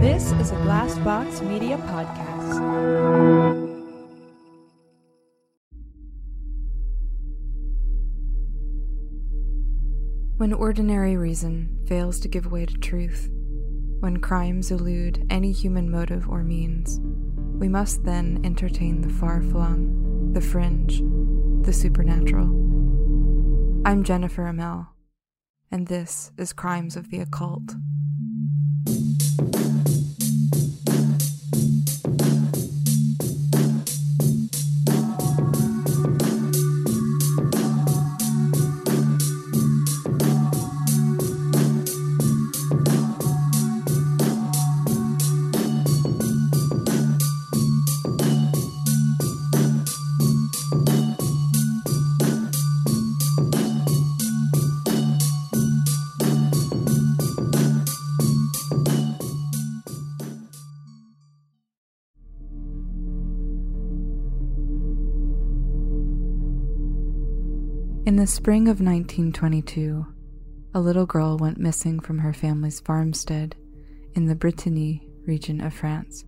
This is a Glassbox Media podcast. When ordinary reason fails to give way to truth, when crimes elude any human motive or means, we must then entertain the far flung, the fringe, the supernatural. I'm Jennifer Amell, and this is Crimes of the Occult. In the spring of 1922, a little girl went missing from her family's farmstead in the Brittany region of France.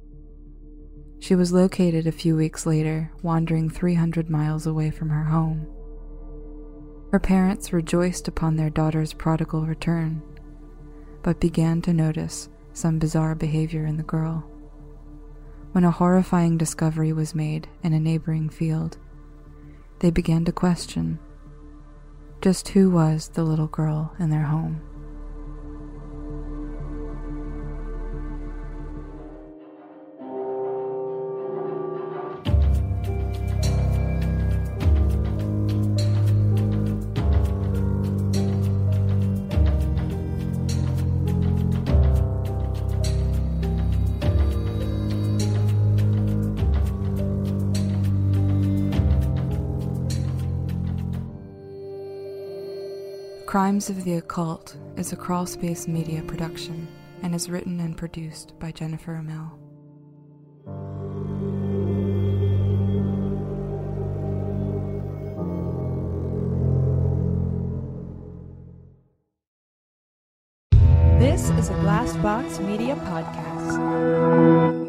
She was located a few weeks later, wandering 300 miles away from her home. Her parents rejoiced upon their daughter's prodigal return, but began to notice some bizarre behavior in the girl. When a horrifying discovery was made in a neighboring field, they began to question just who was the little girl in their home. Crimes of the Occult is a crawlspace media production and is written and produced by Jennifer Amell. This is a Glassbox Media podcast.